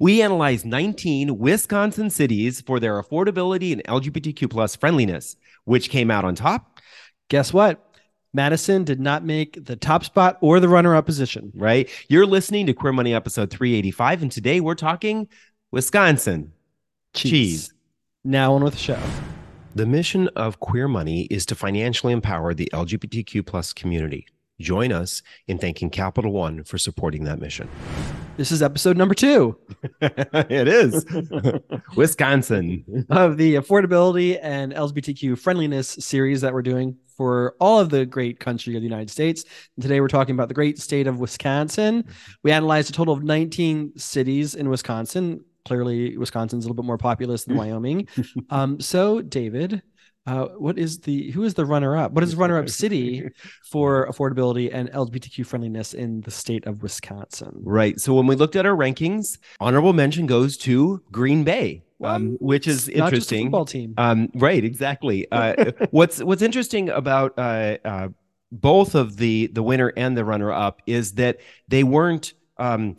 We analyzed 19 Wisconsin cities for their affordability and LGBTQ plus friendliness. Which came out on top? Guess what? Madison did not make the top spot or the runner up position. Right. You're listening to Queer Money episode 385, and today we're talking Wisconsin. Cheese. Now on with the show. The mission of Queer Money is to financially empower the LGBTQ plus community. Join us in thanking Capital One for supporting that mission. This is episode number two it is Wisconsin. of the affordability and LGBTQ friendliness series that we're doing for all of the great country of the United States. And today we're talking about the great state of Wisconsin. Mm-hmm. We analyzed a total of 19 cities in Wisconsin. Clearly, Wisconsin's a little bit more populous than Wyoming. Um, so, David, uh, what is the who is the runner up? What is runner up city for affordability and LGBTQ friendliness in the state of Wisconsin? Right. So when we looked at our rankings, honorable mention goes to Green Bay. Um, which is It's not just a interesting. football team. Um, right, exactly. Uh, what's what's interesting about uh, uh, both of the the winner and the runner up is that they weren't um,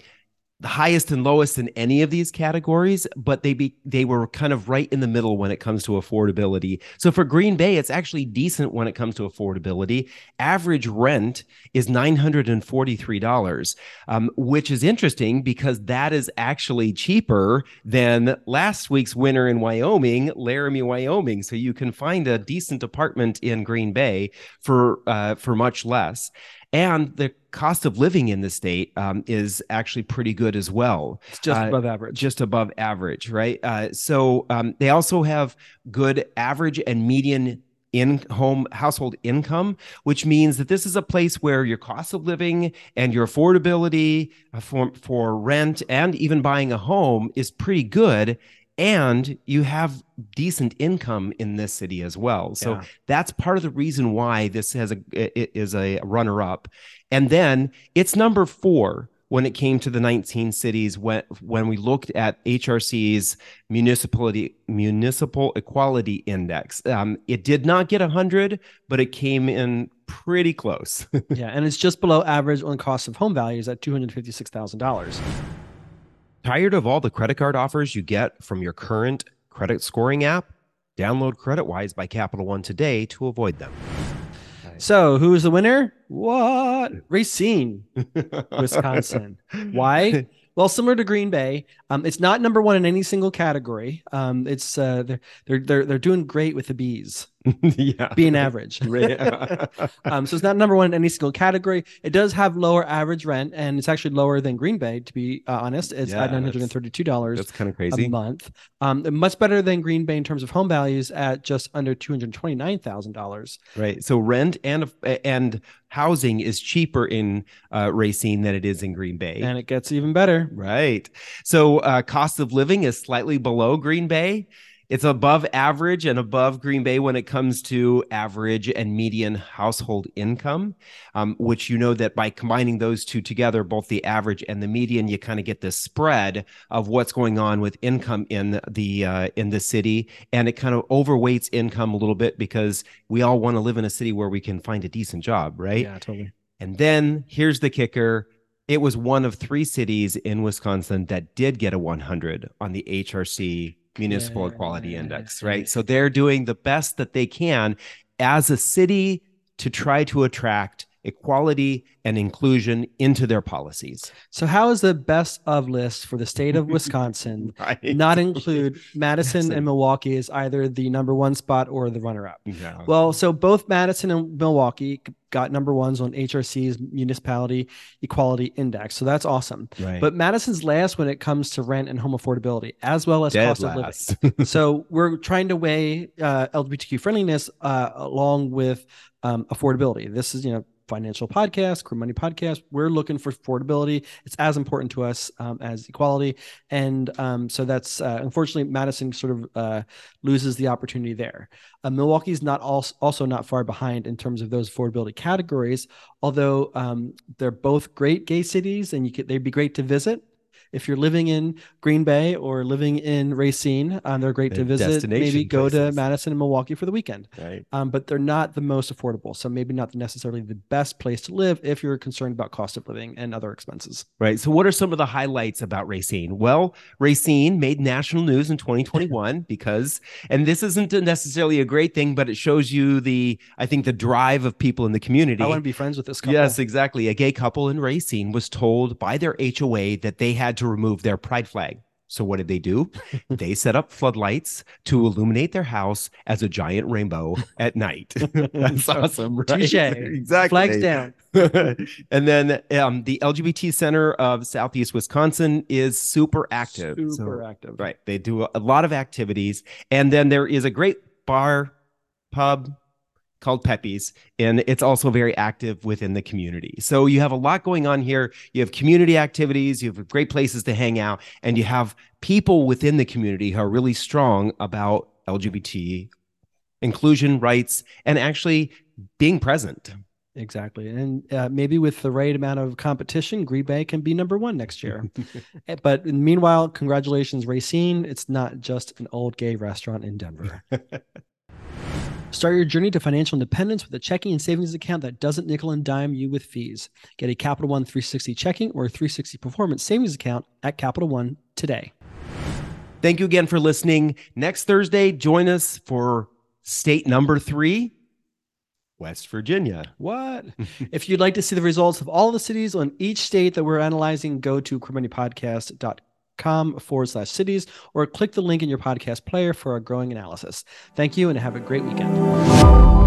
the highest and lowest in any of these categories, but they be they were kind of right in the middle when it comes to affordability. So for Green Bay, it's actually decent when it comes to affordability. Average rent is nine hundred and forty three dollars, um, which is interesting because that is actually cheaper than last week's winner in Wyoming, Laramie, Wyoming. So you can find a decent apartment in Green Bay for uh, for much less. And the cost of living in the state um, is actually pretty good as well It's just uh, above average. just above average, right? Uh, so um, they also have good average and median in home household income, which means that this is a place where your cost of living and your affordability uh, for, for rent and even buying a home is pretty good and you have decent income in this city as well. So yeah. that's part of the reason why this has a is a runner up. And then it's number 4 when it came to the 19 cities when when we looked at HRC's municipality municipal equality index. Um, it did not get 100, but it came in pretty close. yeah, and it's just below average on cost of home values at $256,000. Tired of all the credit card offers you get from your current credit scoring app? Download CreditWise by Capital One today to avoid them. So, who is the winner? What Racine, Wisconsin? Why? Well, similar to Green Bay, um, it's not number one in any single category. Um, it's uh, they're they're they're they're doing great with the bees, yeah. being average. Um, so it's not number one in any single category. It does have lower average rent, and it's actually lower than Green Bay, to be uh, honest. It's Yeah, at nine hundred and thirty-two dollars That's kind of crazy a month. Um, much better than Green Bay in terms of home values at just under two hundred twenty-nine thousand dollars. Right. So rent and and housing is cheaper in uh, Racine than it is in Green Bay. And it gets even better. Right. So uh, cost of living is slightly below Green Bay. It's above average and above Green Bay when it comes to average and median household income, um, which you know that by combining those two together, both the average and the median, you kind of get this spread of what's going on with income in the uh, in the city, and it kind of overweights income a little bit because we all want to live in a city where we can find a decent job, right? Yeah, totally. And then here's the kicker. It was one of three cities in Wisconsin that did get a 100 on the HRC Municipal Equality Index, right? So they're doing the best that they can as a city to try to attract equality and inclusion into their policies. So, how is the best of list for the state of Wisconsin Right. not include Madison and Milwaukee as either the number one spot or the runner up? Yeah. Well, so both Madison and Milwaukee got number ones on HRC's Municipality Equality Index. So that's awesome. right. But Madison's last when it comes to rent and home affordability, as well as Dead cost of living. so we're trying to weigh uh, LGBTQ friendliness uh, along with um, affordability. This is, you know, financial podcast, Queer Money podcast. We're looking for affordability. It's as important to us um, as equality, and um, so that's uh, unfortunately Madison sort of uh, loses the opportunity there. Uh, Milwaukee's not also also not far behind in terms of those affordability categories, although um, they're both great gay cities, and you could they'd be great to visit. If you're living in Green Bay or living in Racine, um, they're great They're to visit. Maybe go to. Madison and Milwaukee for the weekend. Right. Um, but they're not the most affordable. So maybe not necessarily the best place to live if you're concerned about cost of living and other expenses. Right. So, what are some of the highlights about Racine? Well, Racine made national news in 2021 because, and this isn't necessarily a great thing, but it shows you the, I think, the drive of people in the community. I want to be friends with this couple. Yes, exactly. A gay couple in Racine was told by their HOA that they had to remove their pride flag. So what did they do? they set up floodlights to illuminate their house as a giant rainbow at night. That's awesome, right? Touche. Exactly. Flags down. and then um, the LGBT Center of Southeast Wisconsin is super active. So- Super active. Right. They do a lot of activities. And then there is a great bar, pub called Pepe's, and it's also very active within the community. So you have a lot going on here. You have community activities, you have great places to hang out, and you have people within the community who are really strong about LGBT inclusion rights and actually being present. Exactly. And uh, maybe with the right amount of competition, Green Bay can be number one next year. Eh, but meanwhile, congratulations, Racine. It's not just an old gay restaurant in Denver. Start your journey to financial independence with a checking and savings account that doesn't nickel and dime you with fees. Get a Capital One 360 checking or 360 performance savings account at Capital One today. Thank you again for listening. Next Thursday, join us for state number three, West Virginia. What? if you'd like to see the results of all the cities on each state that we're analyzing, go to queermoneypodcast.com forward slash cities or click the link in your podcast player for our growing analysis. Thank you and have a great weekend.